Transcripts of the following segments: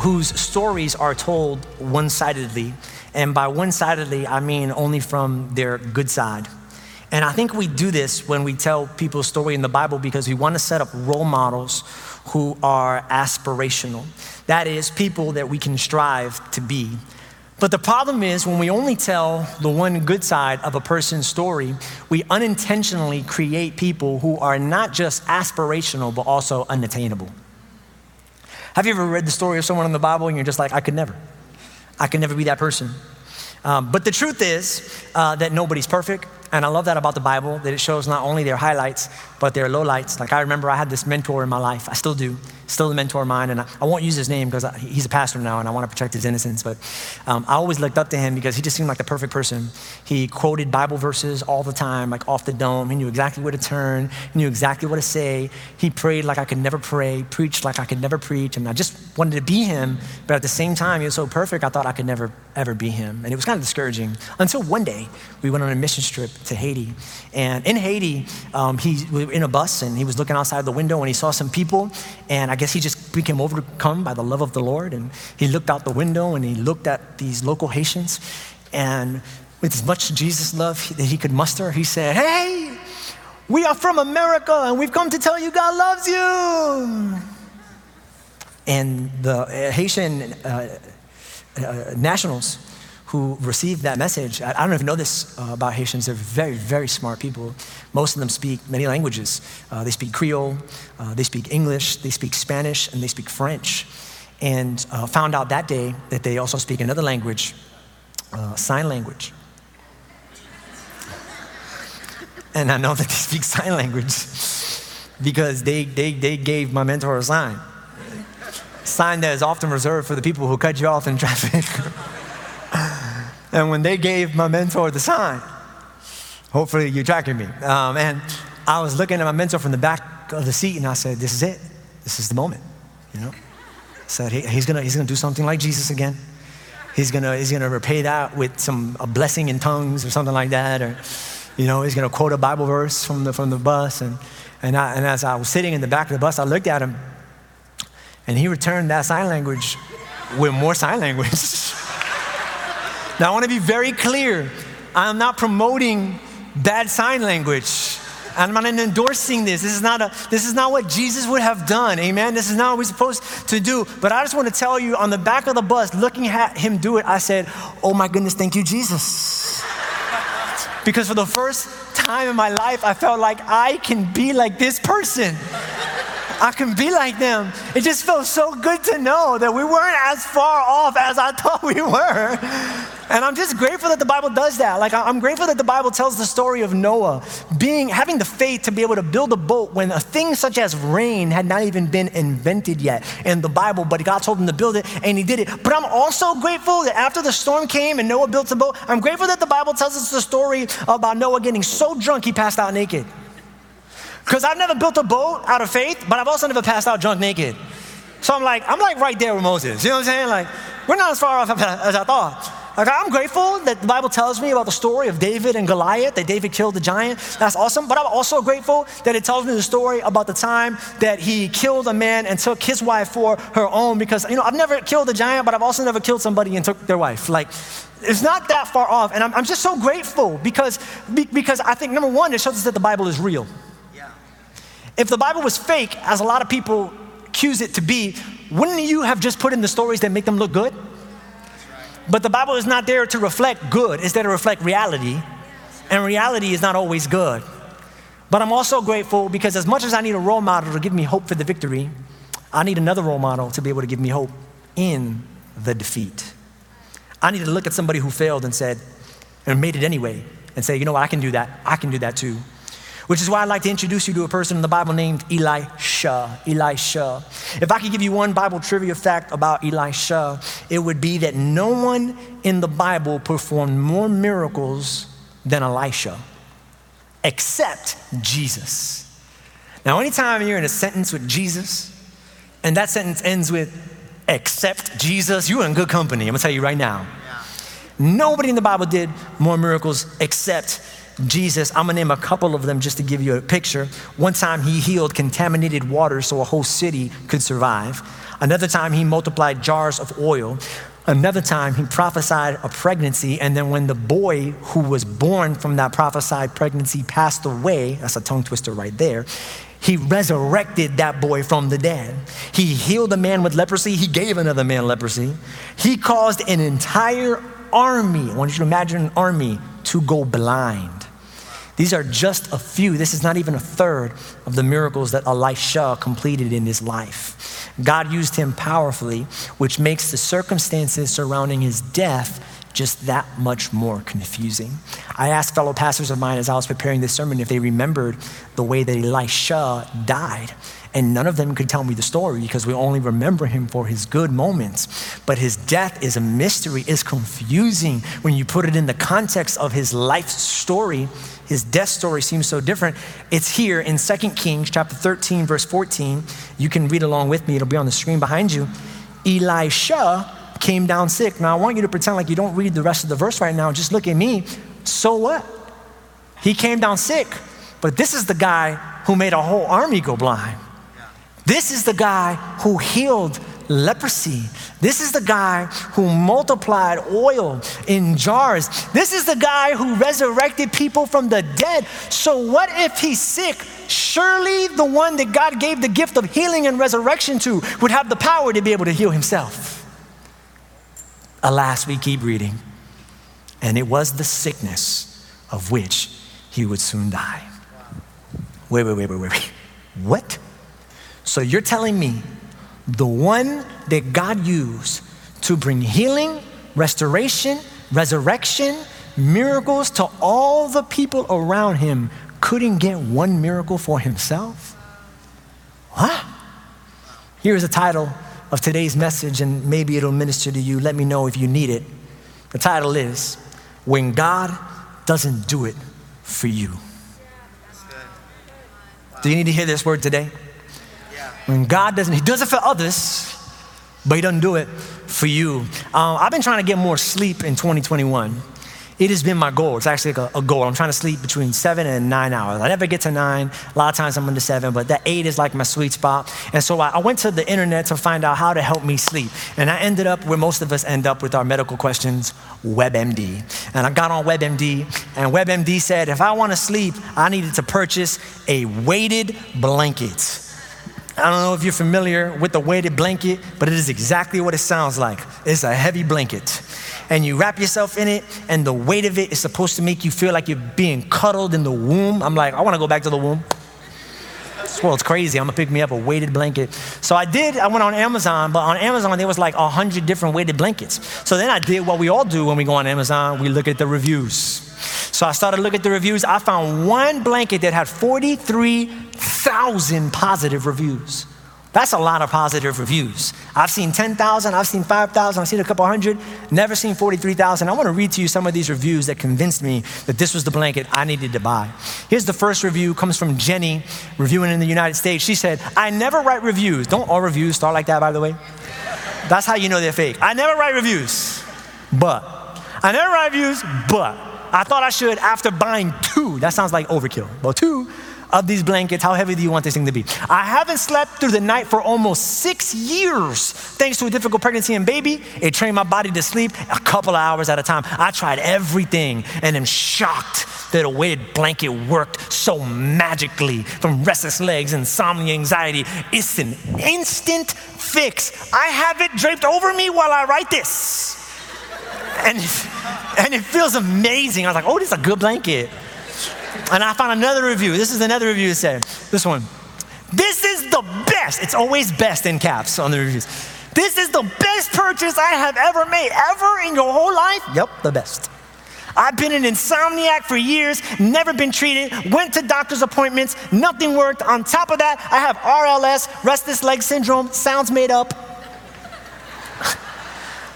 whose stories are told one sidedly. And by one sidedly, I mean only from their good side. And I think we do this when we tell people's story in the Bible because we want to set up role models who are aspirational. That is, people that we can strive to be. But the problem is when we only tell the one good side of a person's story, we unintentionally create people who are not just aspirational, but also unattainable. Have you ever read the story of someone in the Bible and you're just like, I could never? I could never be that person. Um, but the truth is uh, that nobody's perfect. And I love that about the Bible, that it shows not only their highlights, but their lowlights. Like I remember I had this mentor in my life. I still do still a mentor of mine, and I, I won't use his name because he's a pastor now, and I want to protect his innocence. But um, I always looked up to him because he just seemed like the perfect person. He quoted Bible verses all the time, like off the dome. He knew exactly where to turn. He knew exactly what to say. He prayed like I could never pray, preached like I could never preach, and I just wanted to be him. But at the same time, he was so perfect, I thought I could never ever be him, and it was kind of discouraging. Until one day, we went on a mission trip to Haiti, and in Haiti, um, he we were in a bus, and he was looking outside the window, and he saw some people, and I guess he just became overcome by the love of the Lord. And he looked out the window and he looked at these local Haitians. And with as much Jesus love that he could muster, he said, Hey, we are from America and we've come to tell you God loves you. And the Haitian uh, uh, nationals who received that message. I, don't even know this uh, about Haitians. They're very, very smart people. Most of them speak many languages. Uh, they speak Creole, uh, they speak English, they speak Spanish, and they speak French. And uh, found out that day that they also speak another language, uh, sign language. and I know that they speak sign language because they, they, they gave my mentor a sign. Sign that is often reserved for the people who cut you off in traffic. And when they gave my mentor the sign, hopefully you're tracking me. Um, and I was looking at my mentor from the back of the seat and I said, This is it. This is the moment. You know? I said, he, he's gonna he's gonna do something like Jesus again. He's to he's gonna repay that with some a blessing in tongues or something like that. Or, you know, he's to quote a Bible verse from the, from the bus. And, and, I, and as I was sitting in the back of the bus, I looked at him and he returned that sign language with more sign language. Now, I want to be very clear. I'm not promoting bad sign language. I'm not endorsing this. This is not, a, this is not what Jesus would have done. Amen. This is not what we're supposed to do. But I just want to tell you on the back of the bus, looking at him do it, I said, Oh my goodness, thank you, Jesus. because for the first time in my life, I felt like I can be like this person. I can be like them. It just felt so good to know that we weren't as far off as I thought we were. And I'm just grateful that the Bible does that. Like I'm grateful that the Bible tells the story of Noah being having the faith to be able to build a boat when a thing such as rain had not even been invented yet in the Bible, but God told him to build it and he did it. But I'm also grateful that after the storm came and Noah built the boat, I'm grateful that the Bible tells us the story about Noah getting so drunk he passed out naked. Because I've never built a boat out of faith, but I've also never passed out drunk naked. So I'm like, I'm like right there with Moses. You know what I'm saying? Like, we're not as far off as I thought. Like, I'm grateful that the Bible tells me about the story of David and Goliath, that David killed the giant. That's awesome. But I'm also grateful that it tells me the story about the time that he killed a man and took his wife for her own. Because, you know, I've never killed a giant, but I've also never killed somebody and took their wife. Like, it's not that far off. And I'm, I'm just so grateful because, because I think, number one, it shows us that the Bible is real. If the Bible was fake, as a lot of people accuse it to be, wouldn't you have just put in the stories that make them look good? But the Bible is not there to reflect good, it's there to reflect reality. And reality is not always good. But I'm also grateful because as much as I need a role model to give me hope for the victory, I need another role model to be able to give me hope in the defeat. I need to look at somebody who failed and said, and made it anyway, and say, you know what, I can do that. I can do that too. Which is why I'd like to introduce you to a person in the Bible named Elisha. Elisha. If I could give you one Bible trivia fact about Elisha, it would be that no one in the Bible performed more miracles than Elisha, except Jesus. Now, anytime you're in a sentence with Jesus, and that sentence ends with, except Jesus, you're in good company. I'm gonna tell you right now. Nobody in the Bible did more miracles except Jesus. I'm gonna name a couple of them just to give you a picture. One time he healed contaminated water so a whole city could survive. Another time he multiplied jars of oil. Another time he prophesied a pregnancy, and then when the boy who was born from that prophesied pregnancy passed away, that's a tongue twister right there, he resurrected that boy from the dead. He healed a man with leprosy. He gave another man leprosy. He caused an entire army, I want you to imagine an army, to go blind. These are just a few. This is not even a third of the miracles that Elisha completed in his life. God used him powerfully, which makes the circumstances surrounding his death just that much more confusing. I asked fellow pastors of mine as I was preparing this sermon if they remembered the way that Elisha died. And none of them could tell me the story because we only remember him for his good moments. But his death is a mystery, is confusing when you put it in the context of his life story. His death story seems so different. It's here in 2 Kings chapter 13, verse 14. You can read along with me, it'll be on the screen behind you. Elisha came down sick. Now, I want you to pretend like you don't read the rest of the verse right now. Just look at me. So what? He came down sick. But this is the guy who made a whole army go blind. This is the guy who healed leprosy. This is the guy who multiplied oil in jars. This is the guy who resurrected people from the dead. So, what if he's sick? Surely the one that God gave the gift of healing and resurrection to would have the power to be able to heal himself. Alas, we keep reading. And it was the sickness of which he would soon die. Wait, wait, wait, wait, wait. What? So you're telling me the one that God used to bring healing, restoration, resurrection, miracles to all the people around him couldn't get one miracle for himself? What? Here's the title of today's message, and maybe it'll minister to you. Let me know if you need it. The title is When God Doesn't Do It for You. Do you need to hear this word today? When God doesn't, He does it for others, but He doesn't do it for you. Um, I've been trying to get more sleep in 2021 it has been my goal. It's actually like a, a, goal. I'm trying to sleep between seven and nine hours. I never get to nine. A lot of times I'm under seven, but that eight is like my sweet spot. And so I, I went to the internet to find out how to help me sleep. And I ended up where most of us end up with our medical questions WebMD. And I got on WebMD, and WebMD said if I want to sleep, I needed to purchase a weighted blanket. I don't know if you're familiar with the weighted blanket, but it is exactly what it sounds like. It's a heavy blanket and you wrap yourself in it, and the weight of it is supposed to make you feel like you're being cuddled in the womb. I'm like, I want to go back to the womb. This world's crazy. I'm gonna pick me up a weighted blanket. So I did, I went on Amazon, but on Amazon there was like a hundred different weighted blankets. So then I did what we all do when we go on Amazon, we look at the reviews. So I started looking at the reviews. I found one blanket that had 43,000 positive reviews. That's a lot of positive reviews. I've seen 10,000, I've seen 5,000, I've seen a couple hundred, never seen 43,000. I want to read to you some of these reviews that convinced me that this was the blanket I needed to buy. Here's the first review, comes from Jenny, reviewing in the United States. She said, I never write reviews. Don't all reviews start like that, by the way? That's how you know they're fake. I never write reviews, but I never write reviews, but I thought I should after buying two. That sounds like overkill. Well, two of these blankets. How heavy do you want this thing to be? I haven't slept through the night for almost six years. Thanks to a difficult pregnancy and baby, it trained my body to sleep a couple of hours at a time. I tried everything and am shocked that a weighted blanket worked so magically from restless legs, and insomnia, anxiety. It's an instant fix. I have it draped over me while I write this. And, and it feels amazing. I was like, oh, this is a good blanket. And I found another review. This is another review that said, this one. This is the best. It's always best in caps on the reviews. This is the best purchase I have ever made, ever in your whole life. Yep, the best. I've been an insomniac for years, never been treated, went to doctor's appointments, nothing worked. On top of that, I have RLS, restless leg syndrome, sounds made up.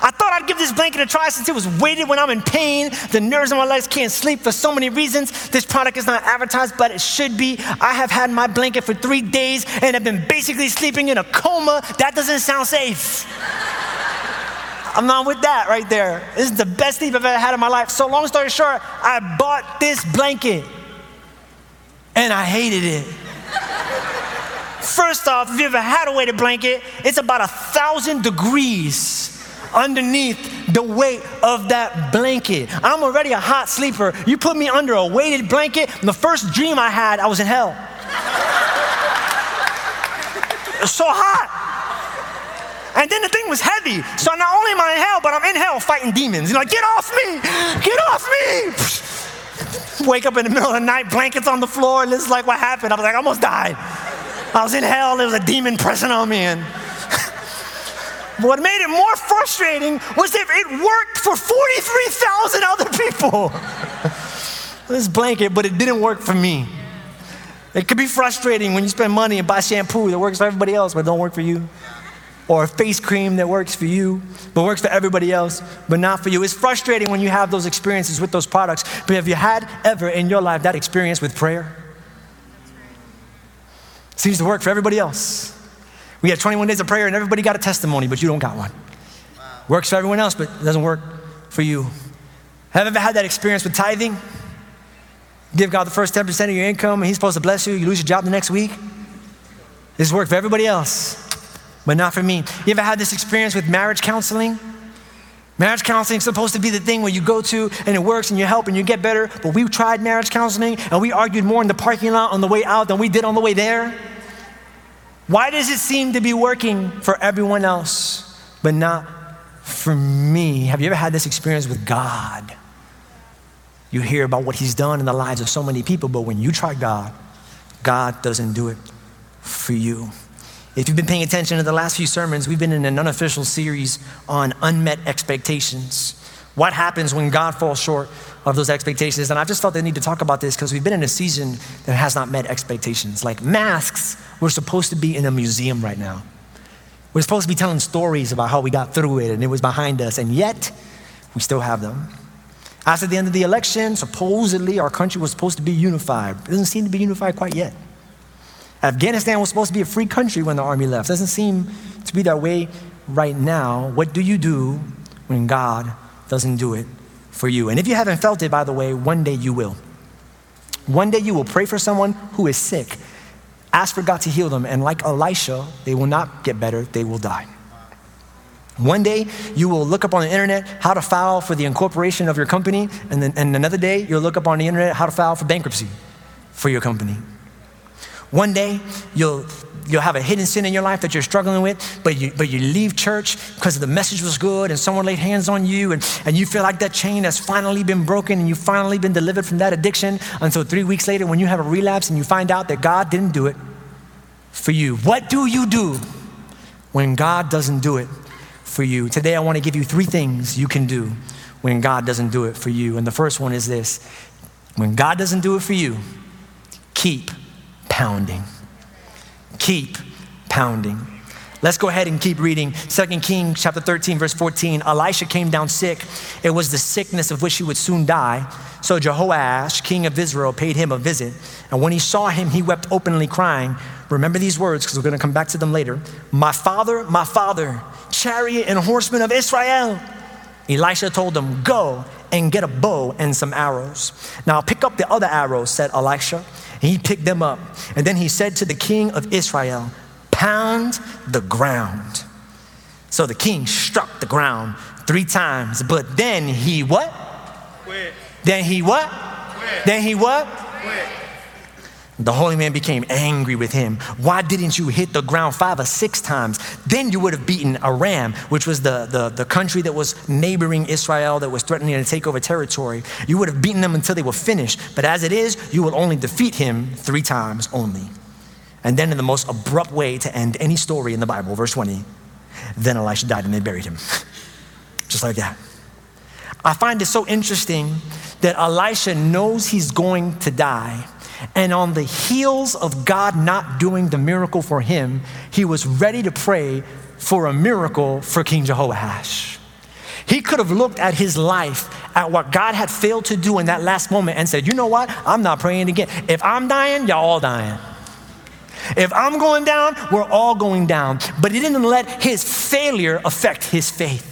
I thought I'd give this blanket a try since it was weighted when I'm in pain. The nerves in my legs can't sleep for so many reasons. This product is not advertised, but it should be. I have had my blanket for three days and have been basically sleeping in a coma. That doesn't sound safe. I'm not with that right there. This is the best sleep I've ever had in my life. So, long story short, I bought this blanket and I hated it. First off, if you ever had a weighted blanket, it's about a thousand degrees underneath the weight of that blanket. I'm already a hot sleeper. You put me under a weighted blanket, and the first dream I had, I was in hell. was so hot. And then the thing was heavy. So not only am I in hell, but I'm in hell fighting demons. You're like, get off me! Get off me! Wake up in the middle of the night, blankets on the floor, this is like what happened. I was like, I almost died. I was in hell, there was a demon pressing on me, and what made it more frustrating was if it worked for 43,000 other people. this blanket, but it didn't work for me. It could be frustrating when you spend money and buy shampoo that works for everybody else, but don't work for you. Or a face cream that works for you, but works for everybody else, but not for you. It's frustrating when you have those experiences with those products. But have you had ever in your life that experience with prayer? Seems to work for everybody else. We had 21 days of prayer and everybody got a testimony, but you don't got one. Wow. Works for everyone else, but it doesn't work for you. Have you ever had that experience with tithing? Give God the first 10% of your income and He's supposed to bless you, you lose your job the next week? This worked for everybody else, but not for me. You ever had this experience with marriage counseling? Marriage counseling is supposed to be the thing where you go to and it works and you help and you get better. But we tried marriage counseling and we argued more in the parking lot on the way out than we did on the way there. Why does it seem to be working for everyone else, but not for me? Have you ever had this experience with God? You hear about what He's done in the lives of so many people, but when you try God, God doesn't do it for you. If you've been paying attention to the last few sermons, we've been in an unofficial series on unmet expectations. What happens when God falls short of those expectations? And I just felt the need to talk about this because we've been in a season that has not met expectations. Like masks, we're supposed to be in a museum right now. We're supposed to be telling stories about how we got through it and it was behind us, and yet we still have them. After the end of the election, supposedly our country was supposed to be unified. It doesn't seem to be unified quite yet. Afghanistan was supposed to be a free country when the army left. Doesn't seem to be that way right now. What do you do when God doesn't do it for you. And if you haven't felt it, by the way, one day you will. One day you will pray for someone who is sick, ask for God to heal them, and like Elisha, they will not get better, they will die. One day you will look up on the internet how to file for the incorporation of your company, and then and another day you'll look up on the internet how to file for bankruptcy for your company. One day you'll you'll have a hidden sin in your life that you're struggling with, but you, but you leave church because the message was good and someone laid hands on you and, and you feel like that chain has finally been broken and you've finally been delivered from that addiction until three weeks later when you have a relapse and you find out that God didn't do it for you. What do you do when God doesn't do it for you? Today I want to give you three things you can do when God doesn't do it for you. And the first one is this when God doesn't do it for you, keep pounding keep pounding. Let's go ahead and keep reading. 2 Kings chapter 13, verse 14. Elisha came down sick. It was the sickness of which he would soon die. So Jehoash, king of Israel, paid him a visit. And when he saw him, he wept openly, crying, Remember these words, because we're going to come back to them later. My father, my father, chariot and horsemen of Israel. Elisha told them, Go and get a bow and some arrows. Now pick up the other arrows, said Elisha. He picked them up. And then he said to the king of Israel, Pound the ground. So the king struck the ground three times. But then he what? Quit. Then he what? Quit. Then he what? Quit. The holy man became angry with him. Why didn't you hit the ground five or six times? Then you would have beaten Aram, which was the, the, the country that was neighboring Israel, that was threatening to take over territory. You would have beaten them until they were finished. But as it is, you will only defeat him three times only. And then, in the most abrupt way to end any story in the Bible, verse 20, then Elisha died and they buried him. Just like that. I find it so interesting that Elisha knows he's going to die. And on the heels of God not doing the miracle for him, he was ready to pray for a miracle for King Jehoash. He could have looked at his life, at what God had failed to do in that last moment, and said, You know what? I'm not praying again. If I'm dying, y'all all dying. If I'm going down, we're all going down. But he didn't let his failure affect his faith.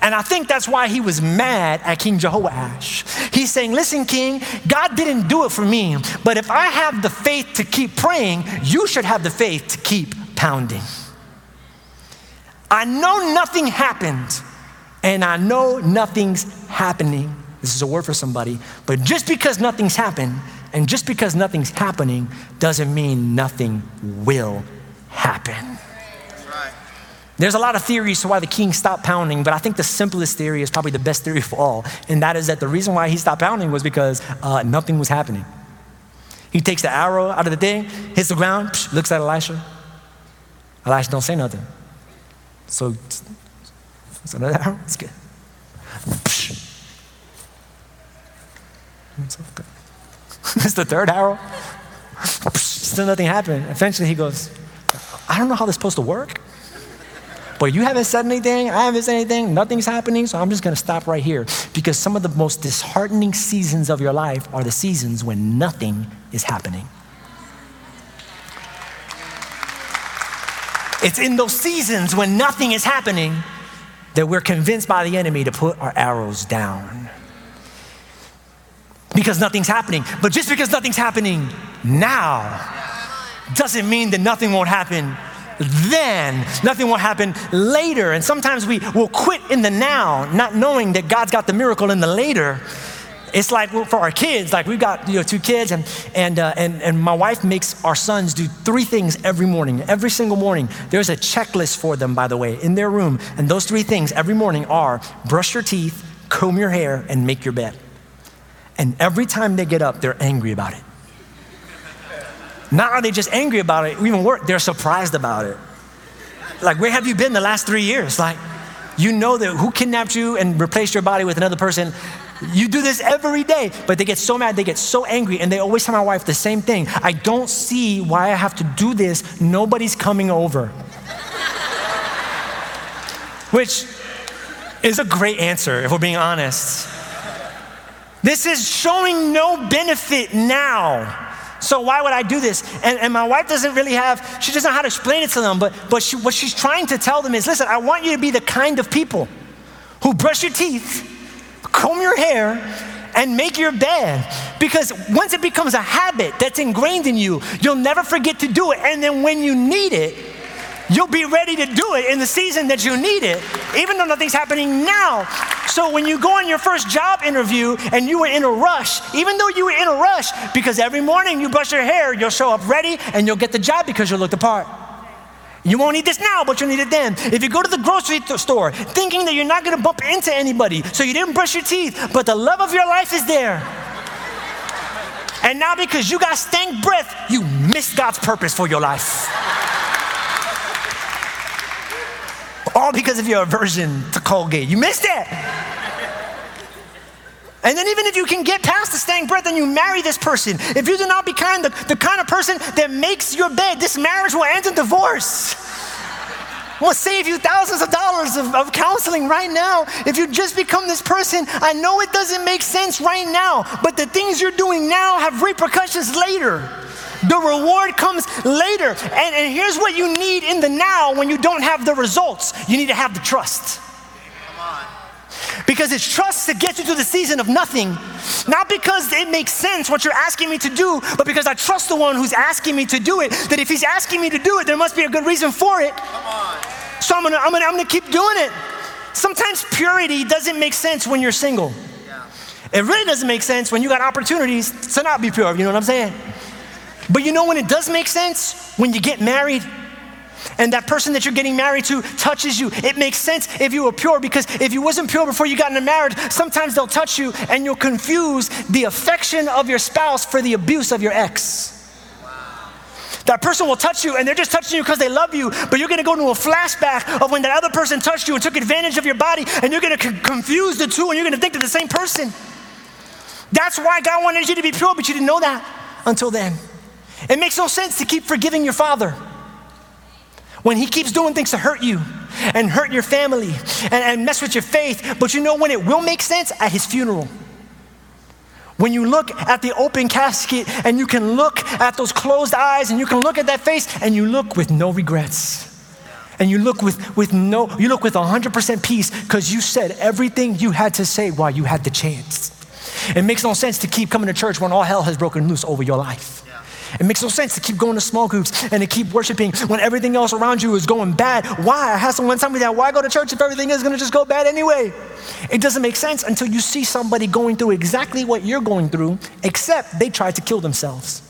And I think that's why he was mad at King Jehoash. He's saying, Listen, King, God didn't do it for me, but if I have the faith to keep praying, you should have the faith to keep pounding. I know nothing happened, and I know nothing's happening. This is a word for somebody, but just because nothing's happened and just because nothing's happening doesn't mean nothing will happen. There's a lot of theories to why the king stopped pounding, but I think the simplest theory is probably the best theory of all, and that is that the reason why he stopped pounding was because uh, nothing was happening. He takes the arrow out of the thing, hits the ground, psh, looks at Elisha. Elisha don't say nothing. So, it's another arrow. It's good. Psh. it's the third arrow. Psh, still nothing happened. Eventually, he goes, "I don't know how this is supposed to work." But you haven't said anything, I haven't said anything, nothing's happening, so I'm just gonna stop right here. Because some of the most disheartening seasons of your life are the seasons when nothing is happening. It's in those seasons when nothing is happening that we're convinced by the enemy to put our arrows down. Because nothing's happening. But just because nothing's happening now doesn't mean that nothing won't happen then. Nothing will happen later. And sometimes we will quit in the now, not knowing that God's got the miracle in the later. It's like for our kids, like we've got you know two kids, and and uh, and and my wife makes our sons do three things every morning. Every single morning, there's a checklist for them, by the way, in their room, and those three things every morning are brush your teeth, comb your hair, and make your bed. And every time they get up, they're angry about it. Not are they just angry about it, even worse, they're surprised about it. Like, where have you been the last three years? Like, you know that who kidnapped you and replaced your body with another person. You do this every day, but they get so mad, they get so angry, and they always tell my wife the same thing I don't see why I have to do this. Nobody's coming over. Which is a great answer, if we're being honest. This is showing no benefit now. So why would I do this? And, and my wife doesn't really have, she doesn't know how to explain it to them, but, but she, what she's trying to tell them is listen, I want you to be the kind of people who brush your teeth, comb your hair, and make your bed. Because once it becomes a habit that's ingrained in you, you'll never forget to do it. And then when you need it, you'll be ready to do it in the season that you need it, even though nothing's happening now. So when you go on your first job interview and you were in a rush, even though you were in a rush, because every morning you brush your hair, you'll show up ready and you'll get the job because you'll look the part. You won't need this now, but you'll need it then. If you go to the grocery store thinking that you're not gonna bump into anybody, so you didn't brush your teeth, but the love of your life is there. And now because you got stank breath, you missed God's purpose for your life. All because of your aversion to Colgate. You missed it. And then, even if you can get past the stank breath and you marry this person, if you do not become the, the kind of person that makes your bed, this marriage will end in divorce. We'll save you thousands of dollars of, of counseling right now if you just become this person. I know it doesn't make sense right now, but the things you're doing now have repercussions later. The reward comes later. And, and here's what you need in the now when you don't have the results you need to have the trust. Because it's trust that gets you to the season of nothing. Not because it makes sense what you're asking me to do, but because I trust the one who's asking me to do it. That if he's asking me to do it, there must be a good reason for it. So I'm gonna, I'm gonna, I'm gonna keep doing it. Sometimes purity doesn't make sense when you're single. It really doesn't make sense when you got opportunities to not be pure. You know what I'm saying? But you know when it does make sense? When you get married and that person that you're getting married to touches you. It makes sense if you were pure because if you wasn't pure before you got into marriage, sometimes they'll touch you and you'll confuse the affection of your spouse for the abuse of your ex. That person will touch you and they're just touching you because they love you, but you're gonna go into a flashback of when that other person touched you and took advantage of your body, and you're gonna confuse the two and you're gonna think they're the same person. That's why God wanted you to be pure, but you didn't know that until then. It makes no sense to keep forgiving your father when he keeps doing things to hurt you and hurt your family and, and mess with your faith. But you know when it will make sense? At his funeral. When you look at the open casket and you can look at those closed eyes and you can look at that face and you look with no regrets. And you look with, with no, you look with 100% peace because you said everything you had to say while you had the chance. It makes no sense to keep coming to church when all hell has broken loose over your life. It makes no sense to keep going to small groups and to keep worshiping when everything else around you is going bad. Why? I had someone tell me that. Why go to church if everything is going to just go bad anyway? It doesn't make sense until you see somebody going through exactly what you're going through, except they tried to kill themselves.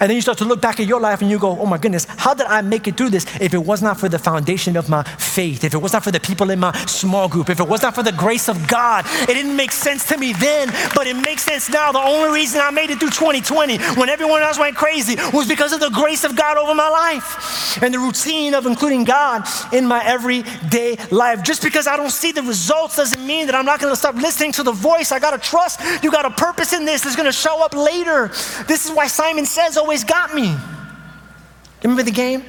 And then you start to look back at your life and you go, oh my goodness, how did I make it through this if it was not for the foundation of my faith, if it was not for the people in my small group, if it was not for the grace of God? It didn't make sense to me then, but it makes sense now. The only reason I made it through 2020 when everyone else went crazy was because of the grace of God over my life and the routine of including God in my everyday life. Just because I don't see the results doesn't mean that I'm not going to stop listening to the voice. I got to trust you got a purpose in this that's going to show up later. This is why Simon says, oh, always got me. Remember the game?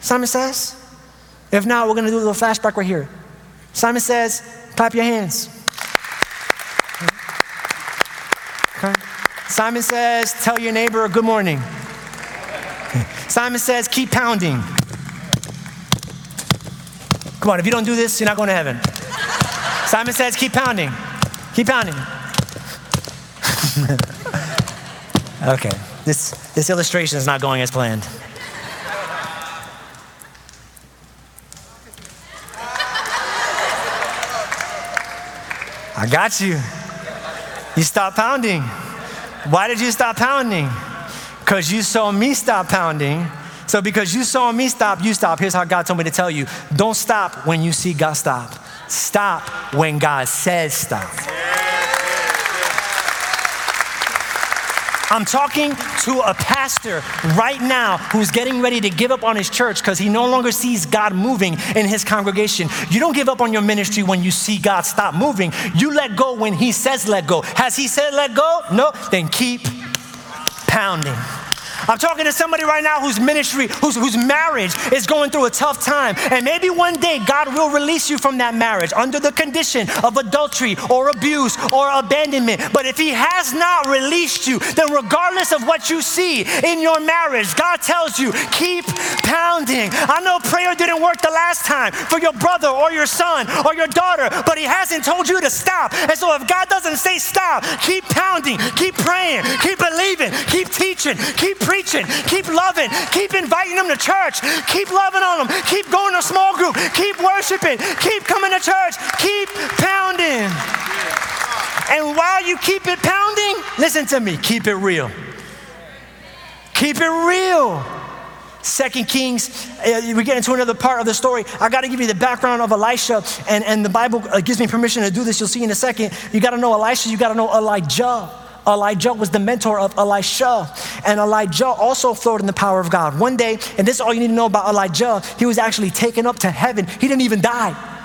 Simon says? If not, we're going to do a little flashback right here. Simon says, clap your hands. Okay. Simon says, tell your neighbor good morning. Simon says, keep pounding. Come on, if you don't do this, you're not going to heaven. Simon says, keep pounding. Keep pounding. okay. This, this illustration is not going as planned. I got you. You stop pounding. Why did you stop pounding? Because you saw me stop pounding. So, because you saw me stop, you stop. Here's how God told me to tell you don't stop when you see God stop, stop when God says stop. I'm talking to a pastor right now who's getting ready to give up on his church because he no longer sees God moving in his congregation. You don't give up on your ministry when you see God stop moving. You let go when he says let go. Has he said let go? No, then keep pounding. I'm talking to somebody right now whose ministry, whose, whose marriage is going through a tough time. And maybe one day God will release you from that marriage under the condition of adultery or abuse or abandonment. But if He has not released you, then regardless of what you see in your marriage, God tells you, keep pounding. I know prayer didn't work the last time for your brother or your son or your daughter, but He hasn't told you to stop. And so if God doesn't say stop, keep pounding, keep praying, keep believing, keep teaching, keep preaching preaching, keep loving, keep inviting them to church, keep loving on them, keep going to small group, keep worshiping, keep coming to church, keep pounding. And while you keep it pounding, listen to me, keep it real. Keep it real. Second Kings, uh, we get into another part of the story. I got to give you the background of Elisha, and, and the Bible uh, gives me permission to do this. You'll see in a second. You got to know Elisha, you got to know Elijah. Elijah was the mentor of Elisha. And Elijah also flowed in the power of God. One day, and this is all you need to know about Elijah, he was actually taken up to heaven. He didn't even die.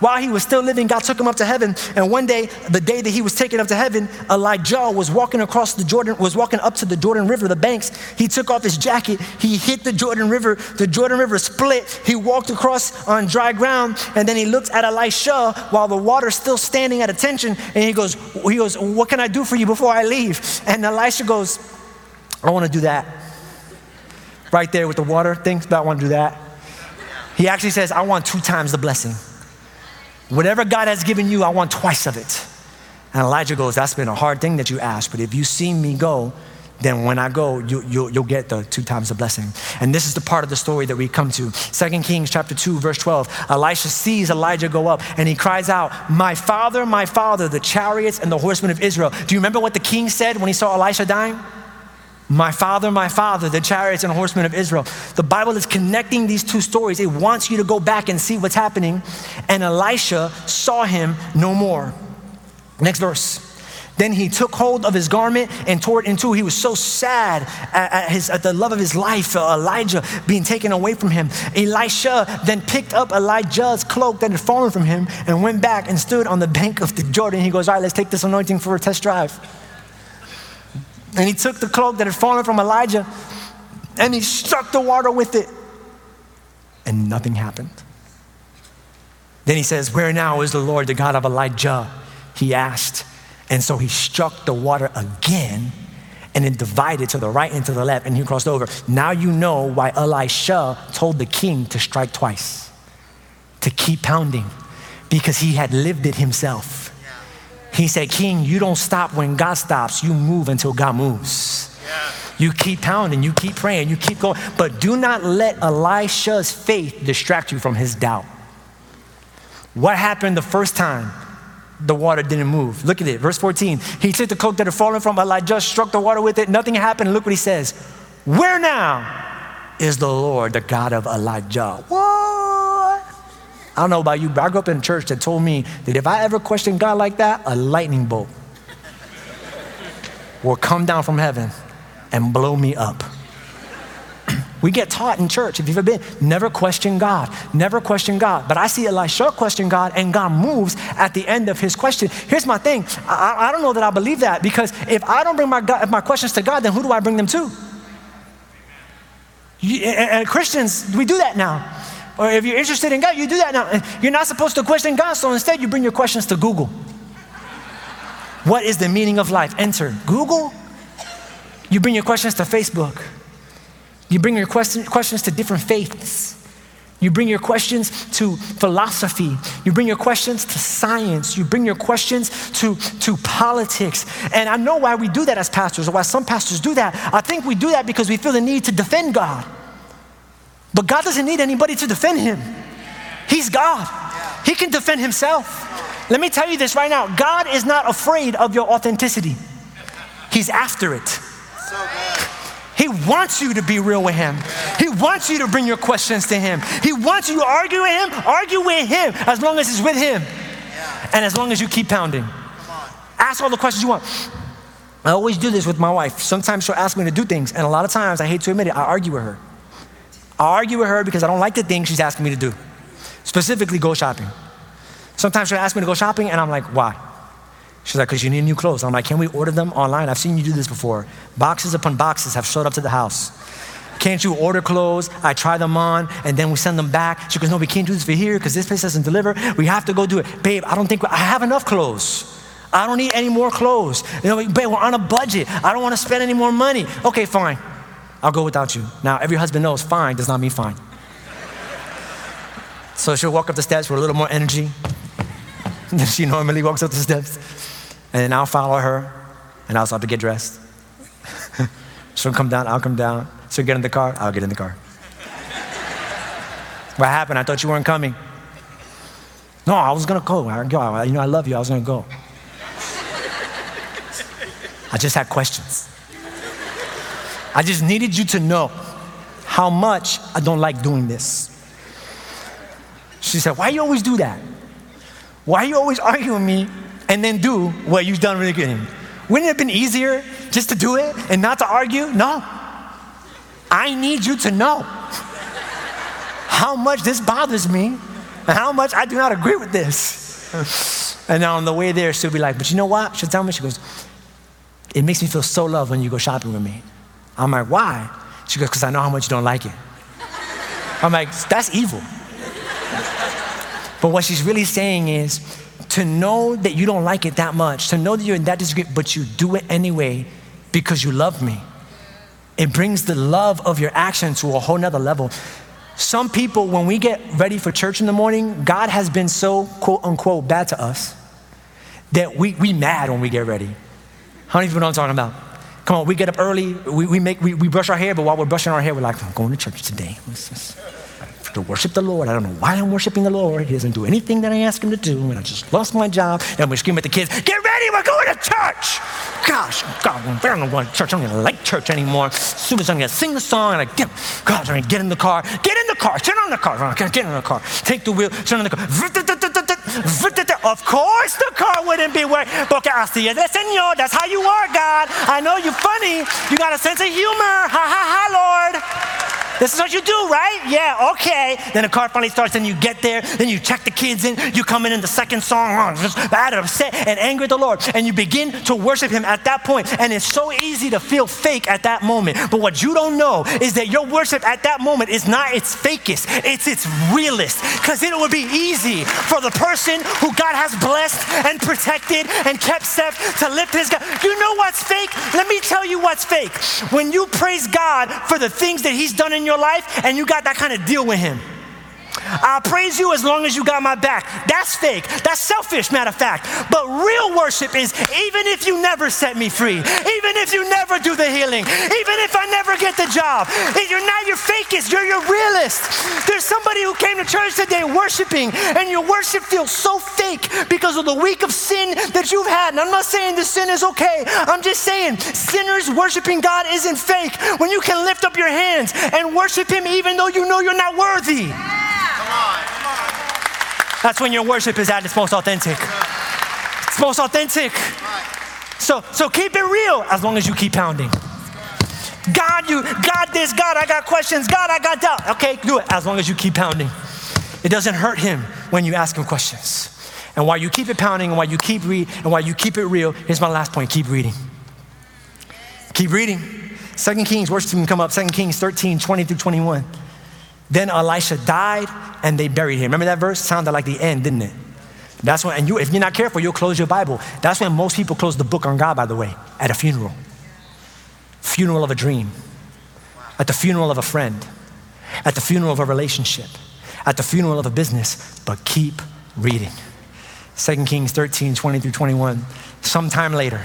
While he was still living, God took him up to heaven. And one day, the day that he was taken up to heaven, Elijah was walking across the Jordan, was walking up to the Jordan River, the banks. He took off his jacket. He hit the Jordan River. The Jordan River split. He walked across on dry ground. And then he looked at Elisha while the water's still standing at attention. And he goes, he goes, what can I do for you before I leave? And Elisha goes, I want to do that. Right there with the water thing, but I want to do that. He actually says, I want two times the blessing. Whatever God has given you, I want twice of it. And Elijah goes, That's been a hard thing that you asked, but if you see me go, then when I go, you, you, you'll get the two times the blessing. And this is the part of the story that we come to. Second Kings chapter 2, verse 12. Elisha sees Elijah go up and he cries out, My father, my father, the chariots and the horsemen of Israel. Do you remember what the king said when he saw Elisha dying? My father, my father, the chariots and horsemen of Israel. The Bible is connecting these two stories. It wants you to go back and see what's happening. And Elisha saw him no more. Next verse. Then he took hold of his garment and tore it in two. He was so sad at, at, his, at the love of his life, uh, Elijah being taken away from him. Elisha then picked up Elijah's cloak that had fallen from him and went back and stood on the bank of the Jordan. He goes, All right, let's take this anointing for a test drive. And he took the cloak that had fallen from Elijah and he struck the water with it, and nothing happened. Then he says, Where now is the Lord, the God of Elijah? He asked. And so he struck the water again and it divided to the right and to the left, and he crossed over. Now you know why Elisha told the king to strike twice, to keep pounding, because he had lived it himself. He said, King, you don't stop when God stops, you move until God moves. You keep pounding, you keep praying, you keep going, but do not let Elisha's faith distract you from his doubt. What happened the first time? the water didn't move. Look at it, verse 14. He took the cloak that had fallen from Elijah, struck the water with it, nothing happened. Look what he says. Where now is the Lord, the God of Elijah? What? I don't know about you, but I grew up in a church that told me that if I ever question God like that, a lightning bolt will come down from heaven and blow me up. We get taught in church, if you've ever been, never question God, never question God. But I see Elisha question God, and God moves at the end of his question. Here's my thing I, I don't know that I believe that because if I don't bring my, God, my questions to God, then who do I bring them to? You, and, and Christians, we do that now. Or if you're interested in God, you do that now. You're not supposed to question God, so instead you bring your questions to Google. What is the meaning of life? Enter Google. You bring your questions to Facebook. You bring your question, questions to different faiths. You bring your questions to philosophy. You bring your questions to science. You bring your questions to, to politics. And I know why we do that as pastors, or why some pastors do that. I think we do that because we feel the need to defend God. But God doesn't need anybody to defend him. He's God, He can defend Himself. Let me tell you this right now God is not afraid of your authenticity, He's after it. He wants you to be real with him. He wants you to bring your questions to him. He wants you to argue with him, argue with him as long as it's with him. And as long as you keep pounding. Ask all the questions you want. I always do this with my wife. Sometimes she'll ask me to do things, and a lot of times, I hate to admit it, I argue with her. I argue with her because I don't like the things she's asking me to do, specifically go shopping. Sometimes she'll ask me to go shopping, and I'm like, why? She's like, because you need new clothes. I'm like, can we order them online? I've seen you do this before. Boxes upon boxes have showed up to the house. Can't you order clothes? I try them on and then we send them back. She goes, No, we can't do this for here because this place doesn't deliver. We have to go do it. Babe, I don't think I have enough clothes. I don't need any more clothes. You know, babe, we're on a budget. I don't want to spend any more money. Okay, fine. I'll go without you. Now, every husband knows fine does not mean fine. So she'll walk up the steps with a little more energy than she normally walks up the steps. And then I'll follow her, and I'll start to get dressed. She'll come down, I'll come down. She'll get in the car, I'll get in the car. what happened? I thought you weren't coming. No, I was gonna go. You know, I love you. I was gonna go. I just had questions. I just needed you to know how much I don't like doing this. She said, Why you always do that? Why you always argue with me and then do what you've done really good. Wouldn't it have been easier just to do it and not to argue? No. I need you to know how much this bothers me and how much I do not agree with this. and on the way there, she'll be like, But you know what? She'll tell me, She goes, It makes me feel so loved when you go shopping with me. I'm like, Why? She goes, Because I know how much you don't like it. I'm like, That's evil. but what she's really saying is, to know that you don't like it that much, to know that you're in that disagreement, but you do it anyway because you love me. It brings the love of your action to a whole nother level. Some people, when we get ready for church in the morning, God has been so quote unquote bad to us that we, we mad when we get ready. How many people know what I'm talking about? Come on, we get up early, we, we, make, we, we brush our hair, but while we're brushing our hair, we're like, I'm going to church today to worship the Lord. I don't know why I'm worshiping the Lord. He doesn't do anything that I ask him to do. And I just lost my job. And we're screaming at the kids, get ready, we're going to church. Gosh, God, I don't go to church. I don't even like church anymore. As soon as I'm going to sing the song, and I get, God, I'm going to get in the car. Get in the car. Turn on the car. Get in the car. Take the wheel. Turn on the car. Of course the car wouldn't be working. Porque así es el Señor. That's how you are, God. I know you're funny. You got a sense of humor. Ha ha ha, Lord. This is what you do, right? Yeah, okay. Then the car finally starts, and you get there, then you check the kids in, you come in in the second song, just bad, upset, and angry at the Lord, and you begin to worship Him at that point. And it's so easy to feel fake at that moment. But what you don't know is that your worship at that moment is not its fakest, it's its realest. Because it would be easy for the person who God has blessed and protected and kept safe to lift his God. You know what's fake? Let me tell you what's fake. When you praise God for the things that He's done in your life and you got that kind of deal with Him. I'll praise you as long as you got my back. That's fake. That's selfish, matter of fact. But real worship is even if you never set me free, even if you never do the healing, even if I never get the job, you're not your fakest, you're your realist. There's somebody who came to church today worshiping, and your worship feels so fake because of the week of sin that you've had. And I'm not saying the sin is okay. I'm just saying sinners worshiping God isn't fake when you can lift up your hands and worship Him even though you know you're not worthy. That's when your worship is at its most authentic. It's most authentic. So, so keep it real as long as you keep pounding. God, you, God, this, God, I got questions. God, I got doubt. Okay, do it as long as you keep pounding. It doesn't hurt him when you ask him questions. And while you keep it pounding and while you keep read and while you keep it real, here's my last point: keep reading. Keep reading. Second Kings, worship team come up. Second Kings 13, 20 through 21. Then Elisha died and they buried him. Remember that verse? Sounded like the end, didn't it? That's when, and you, if you're not careful, you'll close your Bible. That's when most people close the book on God, by the way, at a funeral. Funeral of a dream, at the funeral of a friend, at the funeral of a relationship, at the funeral of a business, but keep reading. 2 Kings 13, 20 through 21. Sometime later,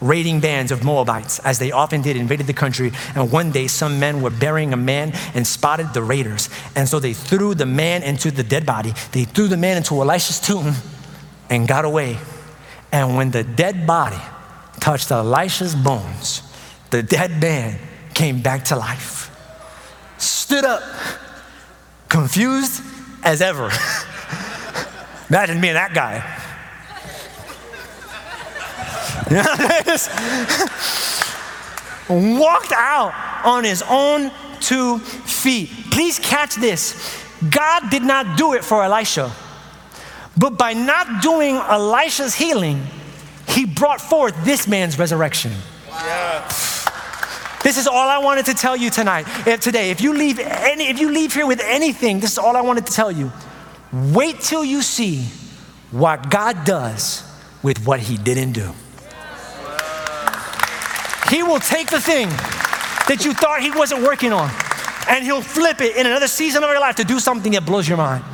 raiding bands of Moabites, as they often did, invaded the country. And one day, some men were burying a man and spotted the raiders. And so they threw the man into the dead body. They threw the man into Elisha's tomb and got away. And when the dead body touched Elisha's bones, the dead man came back to life, stood up, confused as ever. Imagine being that guy. walked out on his own two feet. Please catch this. God did not do it for Elisha, but by not doing Elisha's healing, he brought forth this man's resurrection. Yeah. This is all I wanted to tell you tonight. If today, if you leave any, if you leave here with anything, this is all I wanted to tell you. Wait till you see what God does with what he didn't do. He will take the thing that you thought He wasn't working on and He'll flip it in another season of your life to do something that blows your mind.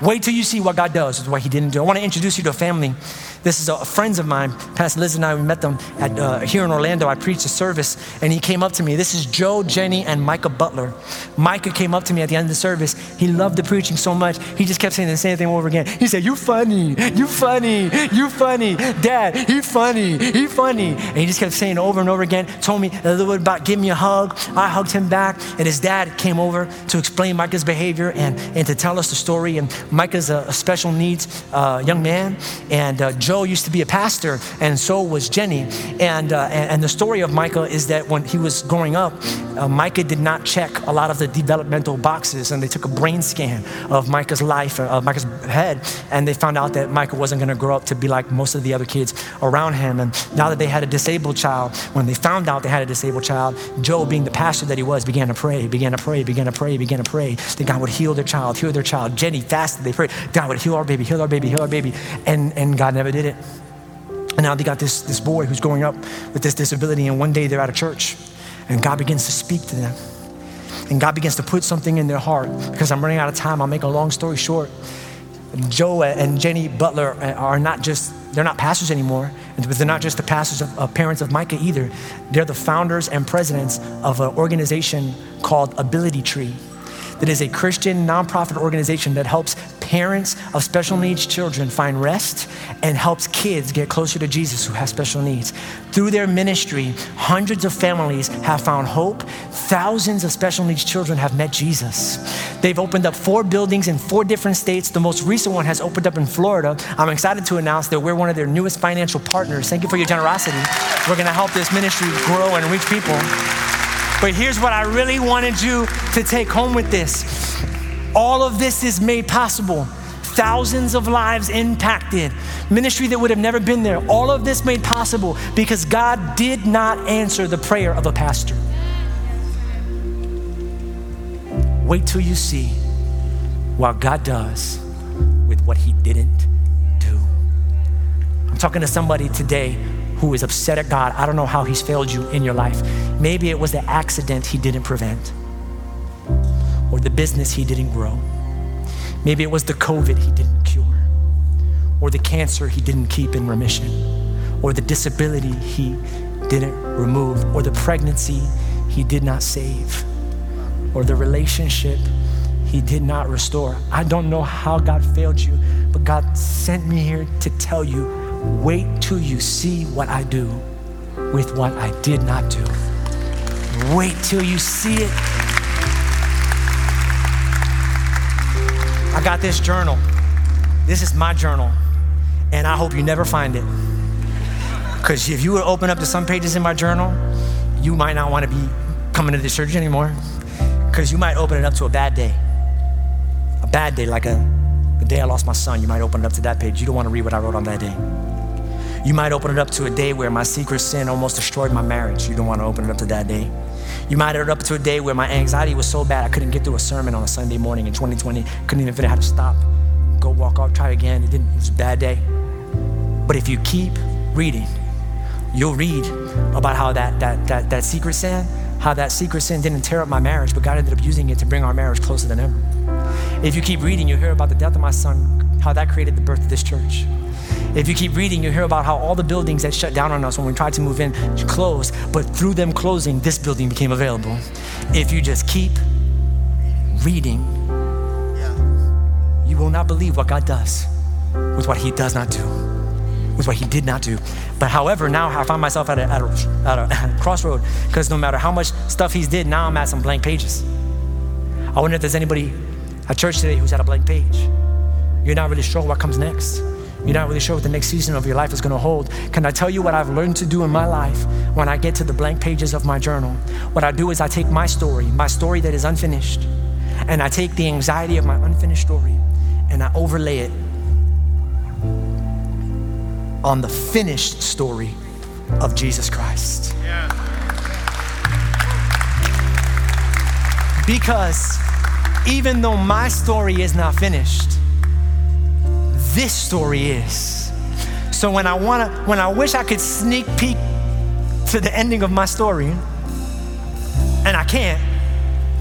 Wait till you see what God does with what He didn't do. I want to introduce you to a family this is a, friends of mine, Pastor Liz and I, we met them at, uh, here in Orlando. I preached a service and he came up to me. This is Joe, Jenny, and Micah Butler. Micah came up to me at the end of the service. He loved the preaching so much, he just kept saying the same thing over again. He said, You funny, you funny, you funny. Dad, he funny, he funny. And he just kept saying over and over again, told me a little bit about give me a hug. I hugged him back, and his dad came over to explain Micah's behavior and, and to tell us the story. And Micah's a, a special needs uh, young man, and uh, Joe used to be a pastor, and so was Jenny. And, uh, and, the story of Micah is that when he was growing up, uh, Micah did not check a lot of the developmental boxes, and they took a brain scan of Micah's life, uh, of Micah's head, and they found out that Micah wasn't going to grow up to be like most of the other kids around him. And now that they had a disabled child, when they found out they had a disabled child, Joe, being the pastor that he was, began to pray, began to pray, began to pray, began to pray that God would heal their child, heal their child. Jenny fasted, they prayed, God would heal our baby, heal our baby, heal our baby. And, and God never did it. And now they got this, this boy who's growing up with this disability, and one day they're at a church, and God begins to speak to them. And God begins to put something in their heart. Because I'm running out of time, I'll make a long story short. Joe and Jenny Butler are not just, they're not pastors anymore, but they're not just the pastors of, of parents of Micah either. They're the founders and presidents of an organization called Ability Tree that is a Christian nonprofit organization that helps parents of special needs children find rest and helps kids get closer to Jesus who have special needs. Through their ministry, hundreds of families have found hope. Thousands of special needs children have met Jesus. They've opened up four buildings in four different states. The most recent one has opened up in Florida. I'm excited to announce that we're one of their newest financial partners. Thank you for your generosity. We're going to help this ministry grow and reach people. But here's what I really wanted you to take home with this all of this is made possible. Thousands of lives impacted, ministry that would have never been there. All of this made possible because God did not answer the prayer of a pastor. Wait till you see what God does with what He didn't do. I'm talking to somebody today who is upset at God. I don't know how He's failed you in your life. Maybe it was the accident He didn't prevent, or the business He didn't grow. Maybe it was the COVID He didn't cure, or the cancer He didn't keep in remission, or the disability He didn't remove, or the pregnancy He did not save, or the relationship he did not restore. I don't know how God failed you, but God sent me here to tell you wait till you see what I do with what I did not do. Wait till you see it. I got this journal. This is my journal, and I hope you never find it. Because if you would open up to some pages in my journal, you might not want to be coming to this church anymore. Because you might open it up to a bad day A bad day, like a, day I lost my son, you might open it up to that page. You don't want to read what I wrote on that day. You might open it up to a day where my secret sin almost destroyed my marriage. You don't want to open it up to that day. You might open it up to a day where my anxiety was so bad I couldn't get through a sermon on a Sunday morning in 2020. Couldn't even figure out how to stop. Go walk off, try again. It didn't. It was a bad day. But if you keep reading, you'll read about how that that that that secret sin, how that secret sin didn't tear up my marriage, but God ended up using it to bring our marriage closer than ever. If you keep reading, you'll hear about the death of my son, how that created the birth of this church. If you keep reading, you'll hear about how all the buildings that shut down on us when we tried to move in closed, but through them closing, this building became available. If you just keep reading, you will not believe what God does with what He does not do, with what He did not do. But however, now I find myself at a, at a, at a crossroad because no matter how much stuff He's did, now I'm at some blank pages. I wonder if there's anybody at church today who's at a blank page. You're not really sure what comes next. You're not really sure what the next season of your life is going to hold. Can I tell you what I've learned to do in my life when I get to the blank pages of my journal? What I do is I take my story, my story that is unfinished, and I take the anxiety of my unfinished story and I overlay it on the finished story of Jesus Christ. Yeah. Because even though my story is not finished, this story is. So when I wanna, when I wish I could sneak peek to the ending of my story, and I can't,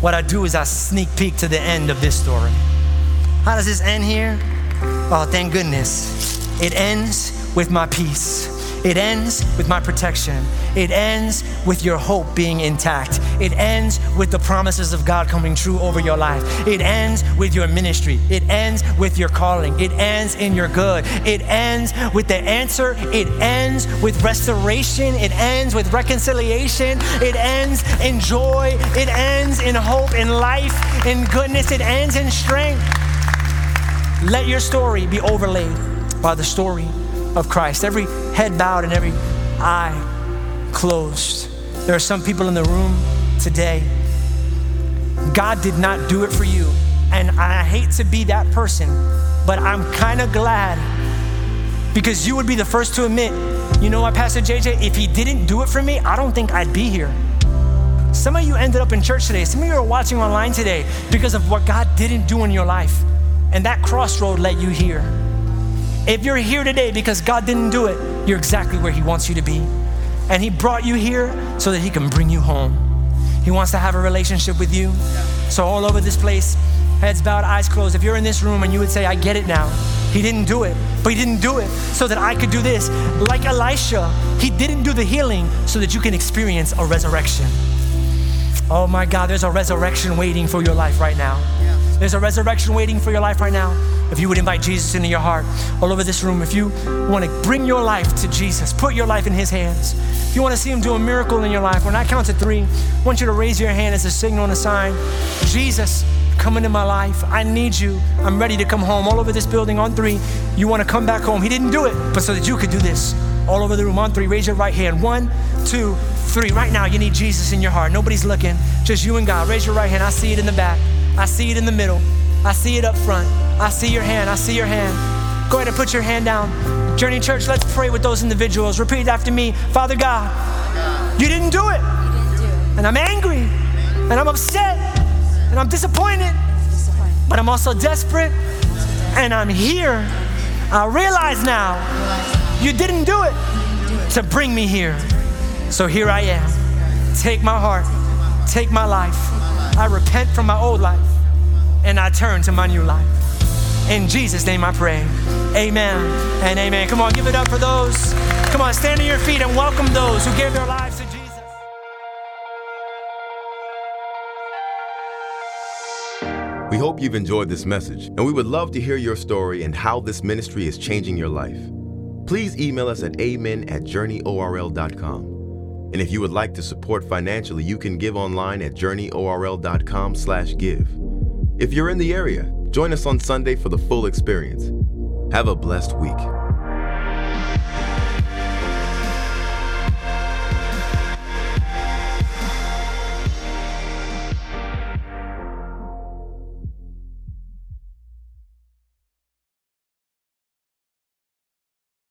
what I do is I sneak peek to the end of this story. How does this end here? Oh, thank goodness. It ends with my peace. It ends with my protection. It ends with your hope being intact. It ends with the promises of God coming true over your life. It ends with your ministry. It ends with your calling. It ends in your good. It ends with the answer. It ends with restoration. It ends with reconciliation. It ends in joy. It ends in hope, in life, in goodness. It ends in strength. Let your story be overlaid by the story of Christ. Every head bowed and every eye closed. There are some people in the room today. God did not do it for you. And I hate to be that person, but I'm kind of glad because you would be the first to admit, you know what, Pastor JJ, if he didn't do it for me, I don't think I'd be here. Some of you ended up in church today. Some of you are watching online today because of what God didn't do in your life. And that crossroad led you here. If you're here today because God didn't do it, you're exactly where He wants you to be. And He brought you here so that He can bring you home. He wants to have a relationship with you. So, all over this place, heads bowed, eyes closed. If you're in this room and you would say, I get it now, He didn't do it, but He didn't do it so that I could do this. Like Elisha, He didn't do the healing so that you can experience a resurrection. Oh my God, there's a resurrection waiting for your life right now. There's a resurrection waiting for your life right now. If you would invite Jesus into your heart, all over this room, if you want to bring your life to Jesus, put your life in His hands. If you want to see Him do a miracle in your life, when I count to three, I want you to raise your hand as a signal and a sign. Jesus, come into my life. I need you. I'm ready to come home. All over this building on three, you want to come back home. He didn't do it, but so that you could do this. All over the room on three, raise your right hand. One, two, three. Right now, you need Jesus in your heart. Nobody's looking, just you and God. Raise your right hand. I see it in the back. I see it in the middle. I see it up front. I see your hand. I see your hand. Go ahead and put your hand down. Journey Church, let's pray with those individuals. Repeat after me Father God, you didn't do it. And I'm angry. And I'm upset. And I'm disappointed. But I'm also desperate. And I'm here. I realize now you didn't do it to bring me here. So here I am. Take my heart, take my life. I repent from my old life and I turn to my new life. In Jesus' name I pray. Amen and amen. Come on, give it up for those. Come on, stand on your feet and welcome those who gave their lives to Jesus. We hope you've enjoyed this message, and we would love to hear your story and how this ministry is changing your life. Please email us at amen at journeyorl.com. And if you would like to support financially, you can give online at journeyorl.com slash give. If you're in the area, join us on Sunday for the full experience. Have a blessed week.